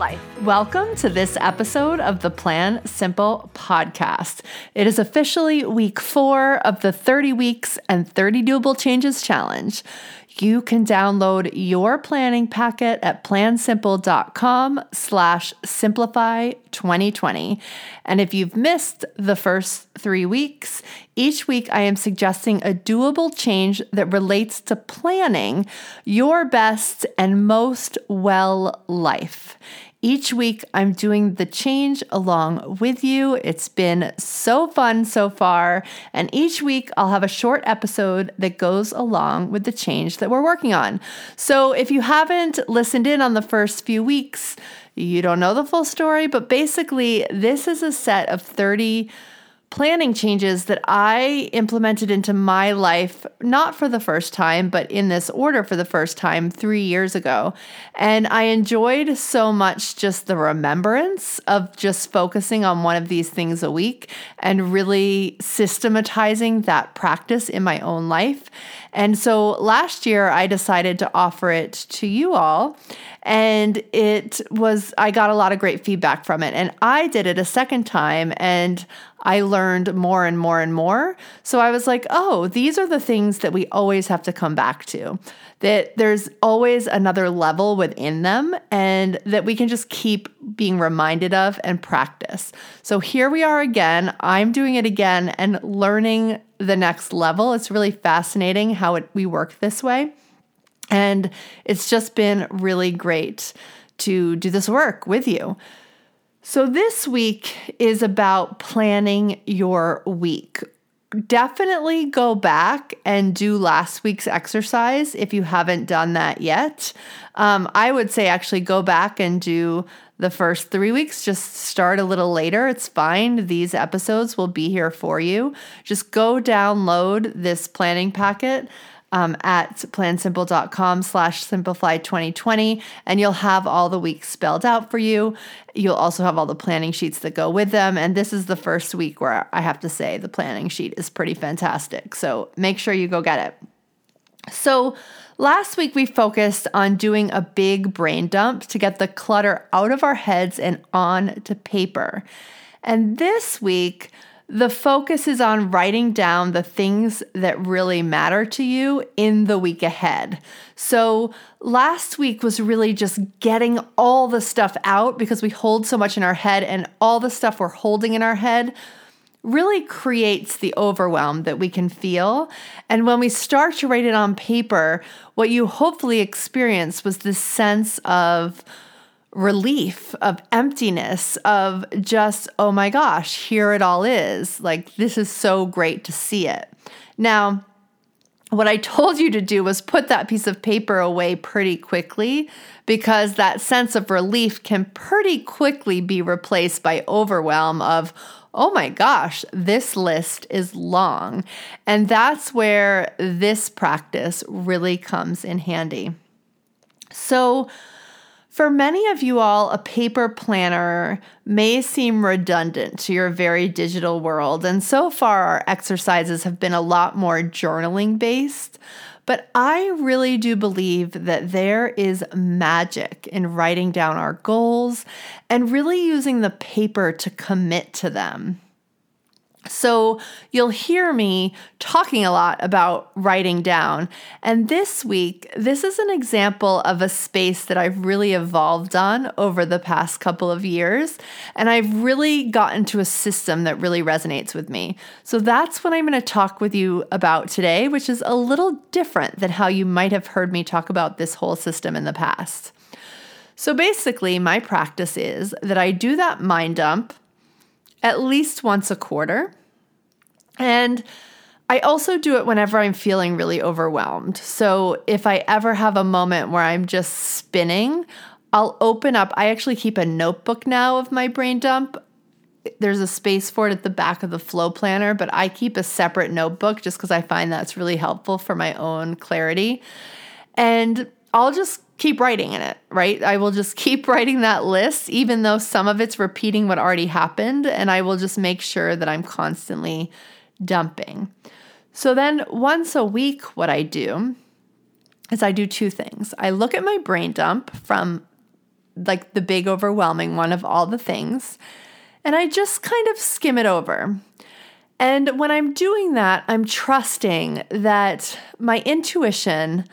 life. Welcome to this episode of the Plan Simple podcast. It is officially week four of the 30 Weeks and 30 Doable Changes Challenge. You can download your planning packet at plansimple.com slash simplify 2020. And if you've missed the first three weeks, each week I am suggesting a doable change that relates to planning your best and most well life. Each week, I'm doing the change along with you. It's been so fun so far. And each week, I'll have a short episode that goes along with the change that we're working on. So if you haven't listened in on the first few weeks, you don't know the full story, but basically, this is a set of 30 planning changes that I implemented into my life, not for the first time, but in this order for the first time three years ago. And I enjoyed so much just the remembrance of just focusing on one of these things a week and really systematizing that practice in my own life. And so last year, I decided to offer it to you all. And it was, I got a lot of great feedback from it. And I did it a second time and I learned more and more and more. So I was like, oh, these are the things that we always have to come back to. That there's always another level within them and that we can just keep being reminded of and practice. So here we are again. I'm doing it again and learning the next level. It's really fascinating how it, we work this way. And it's just been really great to do this work with you. So, this week is about planning your week. Definitely go back and do last week's exercise if you haven't done that yet. Um, I would say actually go back and do the first three weeks. Just start a little later. It's fine. These episodes will be here for you. Just go download this planning packet um, at plansimple.com slash simplify 2020 and you'll have all the weeks spelled out for you. You'll also have all the planning sheets that go with them and this is the first week where i have to say the planning sheet is pretty fantastic so make sure you go get it. So last week we focused on doing a big brain dump to get the clutter out of our heads and on to paper. And this week the focus is on writing down the things that really matter to you in the week ahead. So, last week was really just getting all the stuff out because we hold so much in our head, and all the stuff we're holding in our head really creates the overwhelm that we can feel. And when we start to write it on paper, what you hopefully experience was this sense of relief, of emptiness, of just, oh my gosh, here it all is. Like, this is so great to see it. Now, what I told you to do was put that piece of paper away pretty quickly because that sense of relief can pretty quickly be replaced by overwhelm of, oh my gosh, this list is long. And that's where this practice really comes in handy. So, for many of you all, a paper planner may seem redundant to your very digital world, and so far our exercises have been a lot more journaling based. But I really do believe that there is magic in writing down our goals and really using the paper to commit to them. So you'll hear me talking a lot about writing down. And this week, this is an example of a space that I've really evolved on over the past couple of years. And I've really gotten to a system that really resonates with me. So that's what I'm going to talk with you about today, which is a little different than how you might have heard me talk about this whole system in the past. So basically, my practice is that I do that mind dump at least once a quarter. And I also do it whenever I'm feeling really overwhelmed. So if I ever have a moment where I'm just spinning, I'll open up, I actually keep a notebook now of my brain dump. There's a space for it at the back of the flow planner, but I keep a separate notebook just because I find that's really helpful for my own clarity. And I'll just keep writing in it, right? I will just keep writing that list, even though some of it's repeating what already happened. And I will just make sure that I'm constantly dumping. So then once a week, what I do is I do two things. I look at my brain dump from like the big overwhelming one of all the things, and I just kind of skim it over. And when I'm doing that, I'm trusting that my intuition,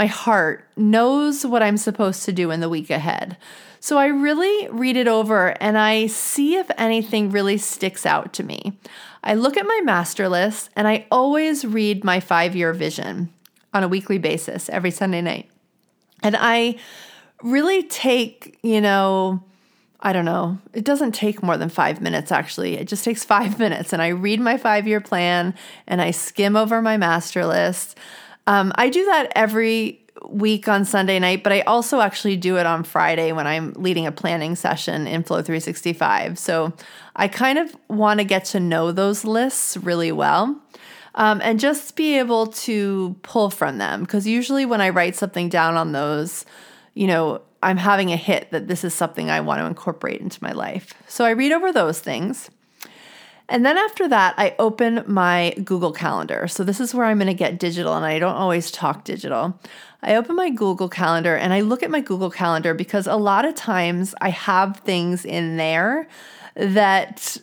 my heart knows what I'm supposed to do in the week ahead. So I really read it over and I see if anything really sticks out to me. I look at my master list and I always read my five year vision on a weekly basis every Sunday night. And I really take, you know, I don't know, it doesn't take more than five minutes actually. It just takes five minutes. And I read my five year plan and I skim over my master list. Um, I do that every week on Sunday night, but I also actually do it on Friday when I'm leading a planning session in Flow 365. So I kind of want to get to know those lists really well um, and just be able to pull from them. Because usually when I write something down on those, you know, I'm having a hit that this is something I want to incorporate into my life. So I read over those things. And then after that, I open my Google Calendar. So this is where I'm going to get digital, and I don't always talk digital. I open my Google Calendar and I look at my Google Calendar because a lot of times I have things in there that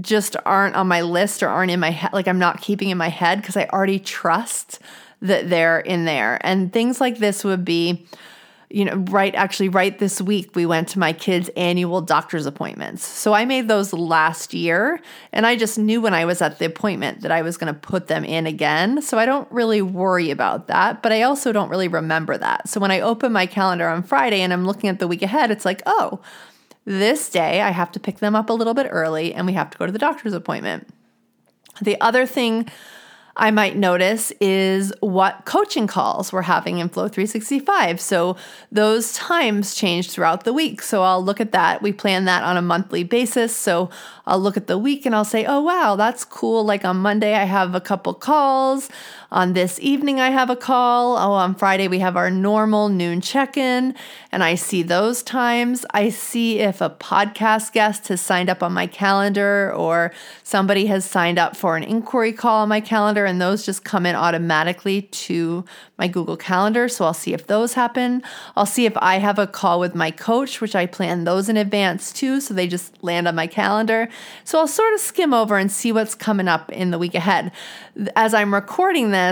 just aren't on my list or aren't in my head, like I'm not keeping in my head because I already trust that they're in there. And things like this would be, you know, right actually right this week we went to my kids' annual doctor's appointments. So I made those last year and I just knew when I was at the appointment that I was going to put them in again. So I don't really worry about that, but I also don't really remember that. So when I open my calendar on Friday and I'm looking at the week ahead, it's like, "Oh, this day, I have to pick them up a little bit early and we have to go to the doctor's appointment. The other thing I might notice is what coaching calls we're having in Flow 365. So those times change throughout the week. So I'll look at that. We plan that on a monthly basis. So I'll look at the week and I'll say, oh, wow, that's cool. Like on Monday, I have a couple calls. On this evening, I have a call. Oh, on Friday, we have our normal noon check in, and I see those times. I see if a podcast guest has signed up on my calendar or somebody has signed up for an inquiry call on my calendar, and those just come in automatically to my Google Calendar. So I'll see if those happen. I'll see if I have a call with my coach, which I plan those in advance too. So they just land on my calendar. So I'll sort of skim over and see what's coming up in the week ahead. As I'm recording this,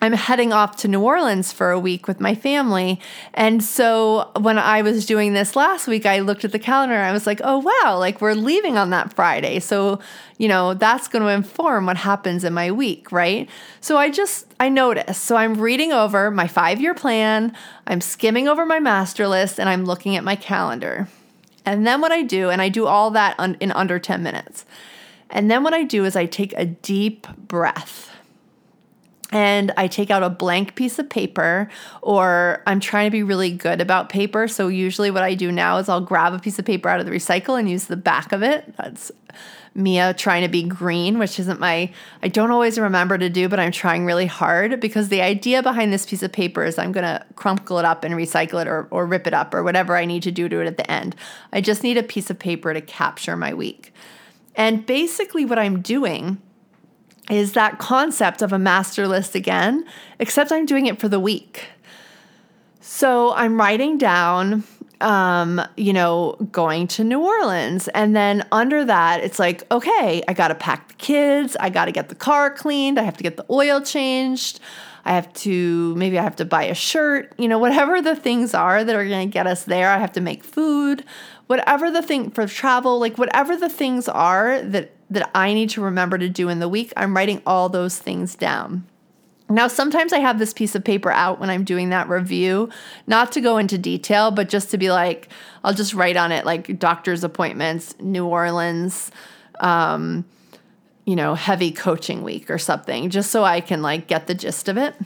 I'm heading off to New Orleans for a week with my family. And so when I was doing this last week, I looked at the calendar I was like, oh, wow, like we're leaving on that Friday. So, you know, that's going to inform what happens in my week, right? So I just, I noticed. So I'm reading over my five year plan, I'm skimming over my master list, and I'm looking at my calendar. And then what I do, and I do all that in under 10 minutes. And then what I do is I take a deep breath and I take out a blank piece of paper, or I'm trying to be really good about paper. So, usually, what I do now is I'll grab a piece of paper out of the recycle and use the back of it. That's Mia trying to be green, which isn't my, I don't always remember to do, but I'm trying really hard because the idea behind this piece of paper is I'm going to crumple it up and recycle it or, or rip it up or whatever I need to do to it at the end. I just need a piece of paper to capture my week. And basically, what I'm doing is that concept of a master list again, except I'm doing it for the week. So I'm writing down um, you know, going to New Orleans. And then under that, it's like, okay, I got to pack the kids. I got to get the car cleaned. I have to get the oil changed. I have to, maybe I have to buy a shirt, you know, whatever the things are that are going to get us there. I have to make food, whatever the thing for travel, like whatever the things are that, that I need to remember to do in the week, I'm writing all those things down. Now, sometimes I have this piece of paper out when I'm doing that review, not to go into detail, but just to be like, I'll just write on it like doctor's appointments, New Orleans, um, you know, heavy coaching week or something, just so I can like get the gist of it.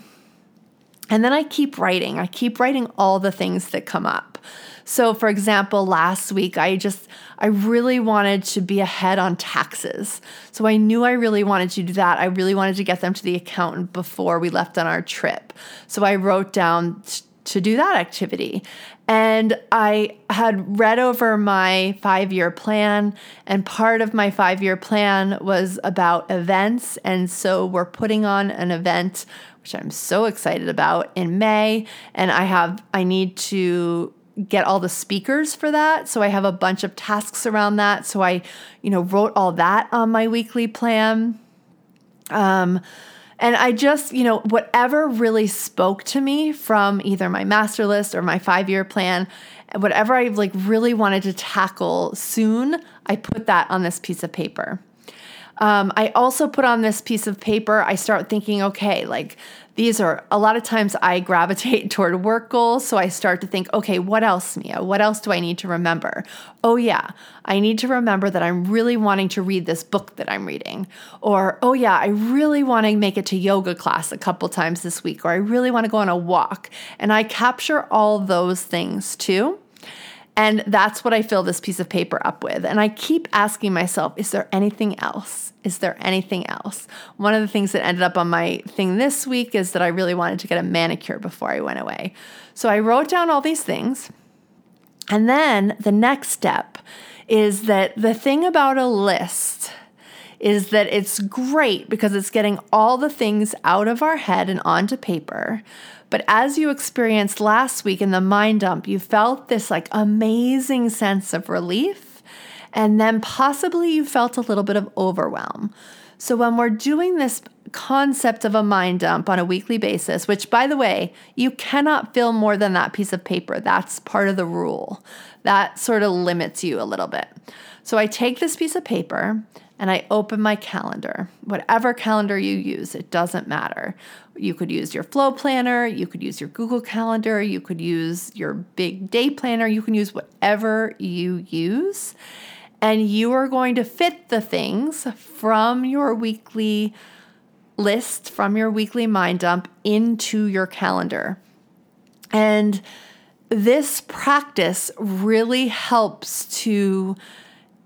And then I keep writing. I keep writing all the things that come up. So, for example, last week, I just, I really wanted to be ahead on taxes. So, I knew I really wanted to do that. I really wanted to get them to the accountant before we left on our trip. So, I wrote down to do that activity. And I had read over my five year plan, and part of my five year plan was about events. And so we're putting on an event, which I'm so excited about in May. And I have, I need to get all the speakers for that. So I have a bunch of tasks around that. So I, you know, wrote all that on my weekly plan. Um, and I just, you know, whatever really spoke to me from either my master list or my five year plan, whatever I like really wanted to tackle soon, I put that on this piece of paper. Um, I also put on this piece of paper, I start thinking, okay, like these are a lot of times I gravitate toward work goals. So I start to think, okay, what else, Mia? What else do I need to remember? Oh, yeah, I need to remember that I'm really wanting to read this book that I'm reading. Or, oh, yeah, I really want to make it to yoga class a couple times this week. Or I really want to go on a walk. And I capture all those things too. And that's what I fill this piece of paper up with. And I keep asking myself, is there anything else? Is there anything else? One of the things that ended up on my thing this week is that I really wanted to get a manicure before I went away. So I wrote down all these things. And then the next step is that the thing about a list is that it's great because it's getting all the things out of our head and onto paper. But as you experienced last week in the mind dump, you felt this like amazing sense of relief. And then possibly you felt a little bit of overwhelm. So when we're doing this concept of a mind dump on a weekly basis, which by the way, you cannot fill more than that piece of paper. That's part of the rule. That sort of limits you a little bit. So I take this piece of paper and I open my calendar, whatever calendar you use, it doesn't matter. You could use your flow planner, you could use your Google Calendar, you could use your big day planner, you can use whatever you use. And you are going to fit the things from your weekly list, from your weekly mind dump into your calendar. And this practice really helps to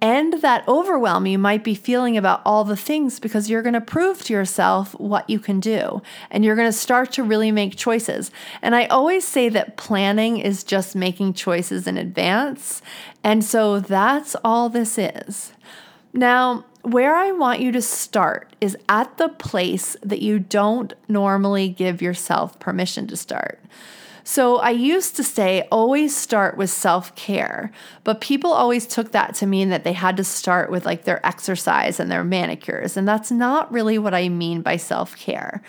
end that overwhelm you might be feeling about all the things because you're going to prove to yourself what you can do and you're going to start to really make choices. And I always say that planning is just making choices in advance. And so that's all this is. Now, where I want you to start is at the place that you don't normally give yourself permission to start. So I used to say always start with self care, but people always took that to mean that they had to start with like their exercise and their manicures. And that's not really what I mean by self care.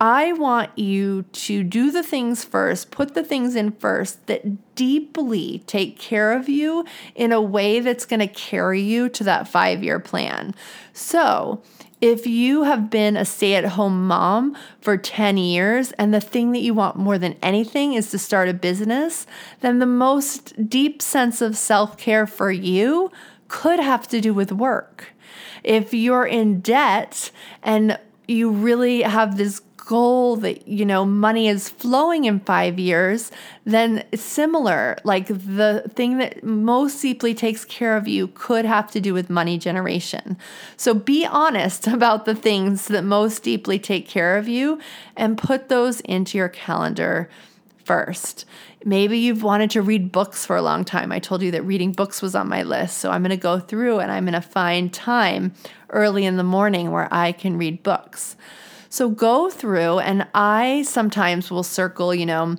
I want you to do the things first, put the things in first that deeply take care of you in a way that's going to carry you to that five year plan. So, if you have been a stay at home mom for 10 years and the thing that you want more than anything is to start a business, then the most deep sense of self care for you could have to do with work. If you're in debt and you really have this goal that you know money is flowing in 5 years then similar like the thing that most deeply takes care of you could have to do with money generation so be honest about the things that most deeply take care of you and put those into your calendar first. Maybe you've wanted to read books for a long time. I told you that reading books was on my list. So I'm going to go through and I'm going to find time early in the morning where I can read books. So go through, and I sometimes will circle, you know,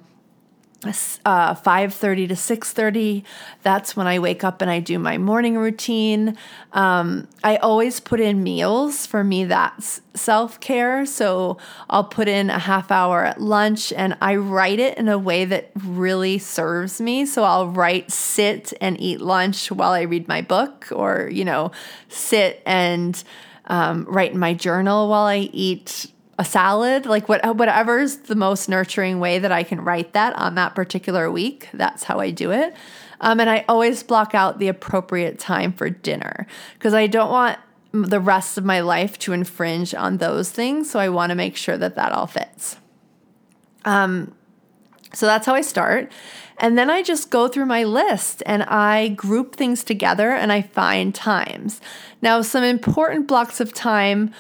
uh, 5.30 to 6.30 that's when i wake up and i do my morning routine. Um, i always put in meals for me that's self-care. So i'll put in a half hour at lunch and i write it in a way that really serves me. So i'll write sit and eat lunch while i read my book or you know sit and um, write in my journal while i eat a salad, like what whatever's the most nurturing way that I can write that on that particular week. That's how I do it. Um, and I always block out the appropriate time for dinner because I don't want the rest of my life to infringe on those things. So I want to make sure that that all fits. Um, So that's how I start. And then I just go through my list and I group things together and I find times. Now, some important blocks of time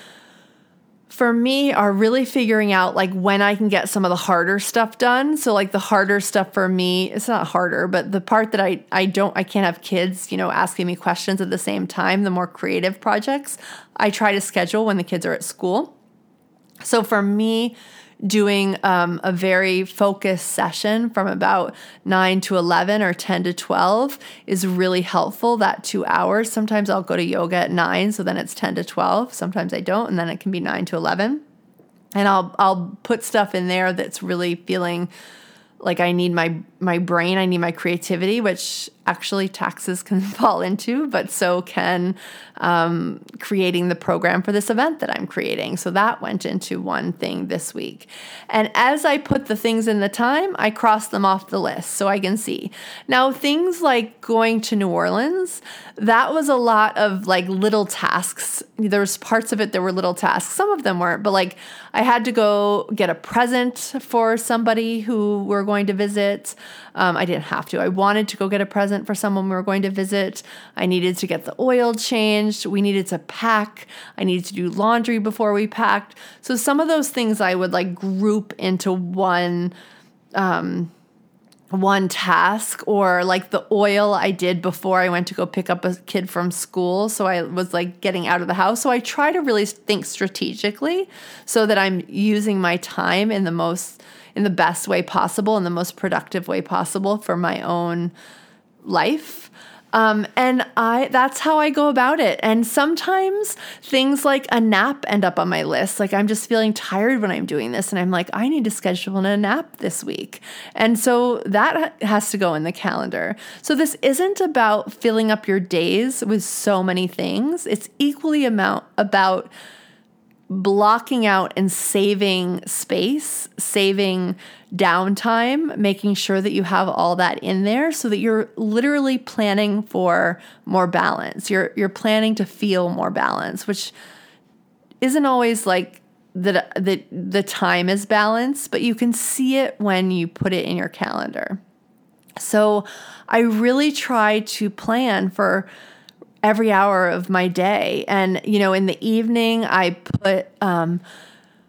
for me are really figuring out like when I can get some of the harder stuff done. So like the harder stuff for me, it's not harder, but the part that I I don't I can't have kids, you know, asking me questions at the same time, the more creative projects, I try to schedule when the kids are at school. So for me, doing um, a very focused session from about 9 to 11 or 10 to 12 is really helpful that two hours. Sometimes i'll go to yoga at 9 so then it's 10 to 12 sometimes i don't and then it can be 9 to 11 and i'll i'll put stuff in there that's really feeling like I need my my brain, I need my creativity, which actually taxes can fall into, but so can um, creating the program for this event that I'm creating. So that went into one thing this week. And as I put the things in the time, I cross them off the list so I can see. Now, things like going to New Orleans, that was a lot of like little tasks. There was parts of it that were little tasks. Some of them weren't, but like I had to go get a present for somebody who we're going to visit. Um, I didn't have to. I wanted to go get a present for someone we were going to visit. I needed to get the oil changed. We needed to pack. I needed to do laundry before we packed. So some of those things I would like group into one. Um, one task or like the oil I did before I went to go pick up a kid from school. So I was like getting out of the house. So I try to really think strategically so that I'm using my time in the most in the best way possible in the most productive way possible for my own life. Um, and I that's how I go about it. And sometimes things like a nap end up on my list. Like I'm just feeling tired when I'm doing this, and I'm like, I need to schedule a nap this week. And so that has to go in the calendar. So this isn't about filling up your days with so many things. It's equally amount about blocking out and saving space, saving downtime, making sure that you have all that in there so that you're literally planning for more balance. You're you're planning to feel more balance, which isn't always like the the the time is balanced, but you can see it when you put it in your calendar. So I really try to plan for every hour of my day. And, you know, in the evening, I put, um,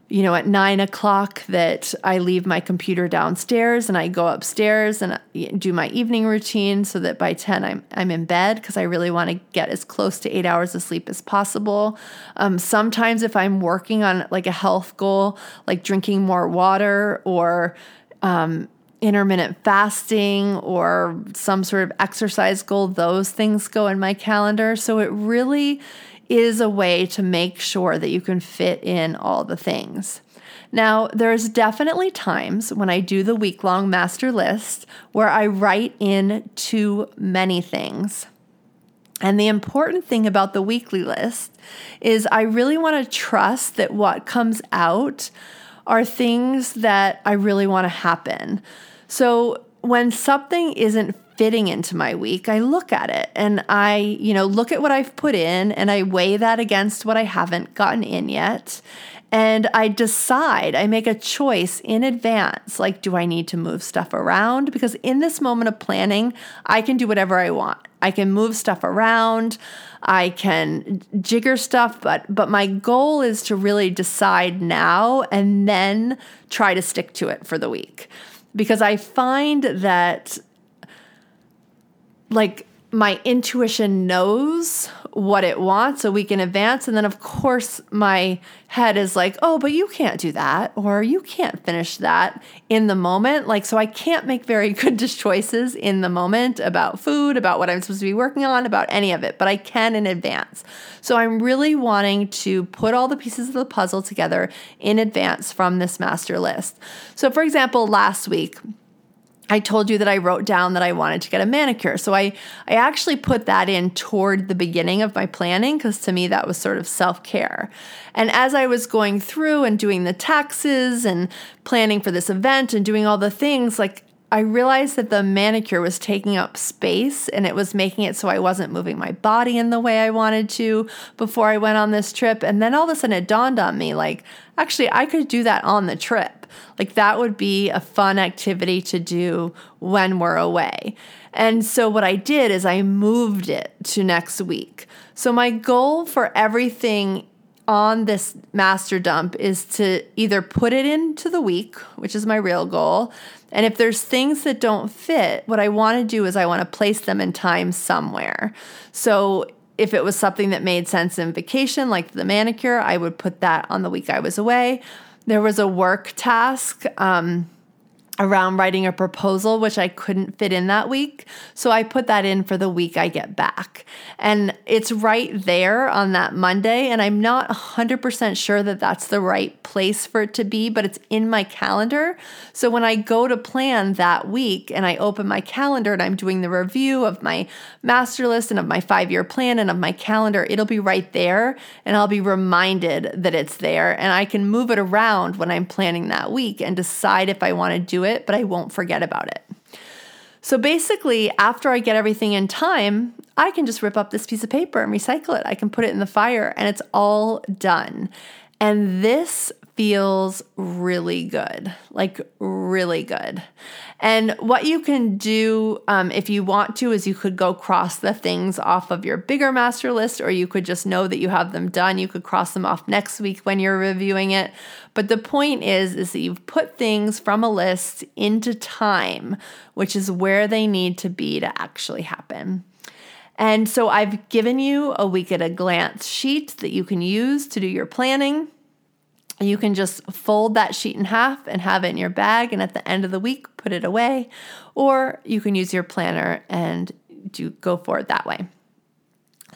you know, at nine o'clock that I leave my computer downstairs and I go upstairs and do my evening routine so that by 10 I'm, I'm in bed because I really want to get as close to eight hours of sleep as possible. Um, sometimes if I'm working on like a health goal, like drinking more water or, um, intermittent fasting or some sort of exercise goal, those things go in my calendar. So it really is a way to make sure that you can fit in all the things. Now, there's definitely times when I do the week long master list where I write in too many things. And the important thing about the weekly list is I really want to trust that what comes out are things that I really want to happen. So when something isn't fitting into my week, I look at it and I, you know, look at what I've put in and I weigh that against what I haven't gotten in yet. And I decide, I make a choice in advance like, do I need to move stuff around? Because in this moment of planning, I can do whatever I want. I can move stuff around. I can jigger stuff, but but my goal is to really decide now and then try to stick to it for the week because I find that like my intuition knows what it wants a week in advance. And then of course my head is like oh but you can't do that or you can't finish that in the moment. Like so i can't make very good choices in the moment about food about what i'm supposed to be working on about any of it but i can in advance. So i'm really wanting to put all the pieces of the puzzle together in advance from this master list. So for example last week I told you that I wrote down that I wanted to get a manicure. So I, I actually put that in toward the beginning of my planning because to me that was sort of self care. And as I was going through and doing the taxes and planning for this event and doing all the things, like I realized that the manicure was taking up space and it was making it so I wasn't moving my body in the way I wanted to before I went on this trip. And then all of a sudden it dawned on me like, actually, I could do that on the trip. Like that would be a fun activity to do when we're away. And so what I did is I moved it to next week. So my goal for everything on this master dump is to either put it into the week, which is my real goal. And if there's things that don't fit, what I want to do is I want to place them in time somewhere. So if it was something that made sense in vacation, like the manicure, I would put that on the week I was away. There was a work task. Um, around writing a proposal, which I couldn't fit in that week. So I put that in for the week I get back. And it's right there on that Monday. And I'm not 100% sure that that's the right place for it to be, but it's in my calendar. So when I go to plan that week and I open my calendar and I'm doing the review of my master list and of my five year plan and of my calendar, it'll be right there. And I'll be reminded that it's there. And I can move it around when I'm planning that week and decide if I want to do it it, but I won't forget about it. So basically, after I get everything in time, I can just rip up this piece of paper and recycle it. I can put it in the fire and it's all done. And this feels really good, like really good. And what you can do um, if you want to is you could go cross the things off of your bigger master list, or you could just know that you have them done. You could cross them off next week when you're reviewing it. But the point is, is that you've put things from a list into time, which is where they need to be to actually happen. And so I've given you a week at a glance sheet that you can use to do your planning. You can just fold that sheet in half and have it in your bag, and at the end of the week, put it away. Or you can use your planner and do go for it that way.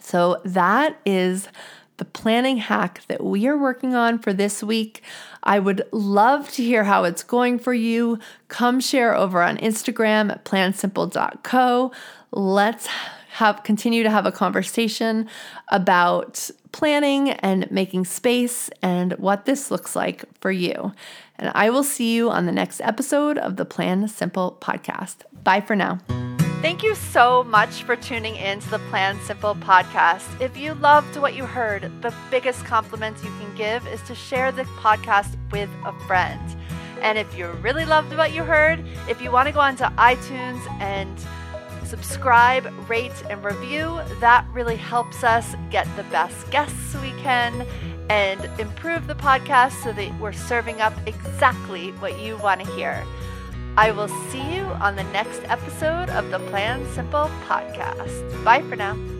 So that is the planning hack that we are working on for this week. I would love to hear how it's going for you. Come share over on Instagram at plansimple.co. Let's have continue to have a conversation about planning and making space and what this looks like for you. And I will see you on the next episode of the Plan Simple podcast. Bye for now. Thank you so much for tuning in to the Plan Simple podcast. If you loved what you heard, the biggest compliment you can give is to share the podcast with a friend. And if you really loved what you heard, if you want to go onto iTunes and subscribe, rate, and review, that really helps us get the best guests we can and improve the podcast so that we're serving up exactly what you want to hear. I will see you on the next episode of the Plan Simple podcast. Bye for now.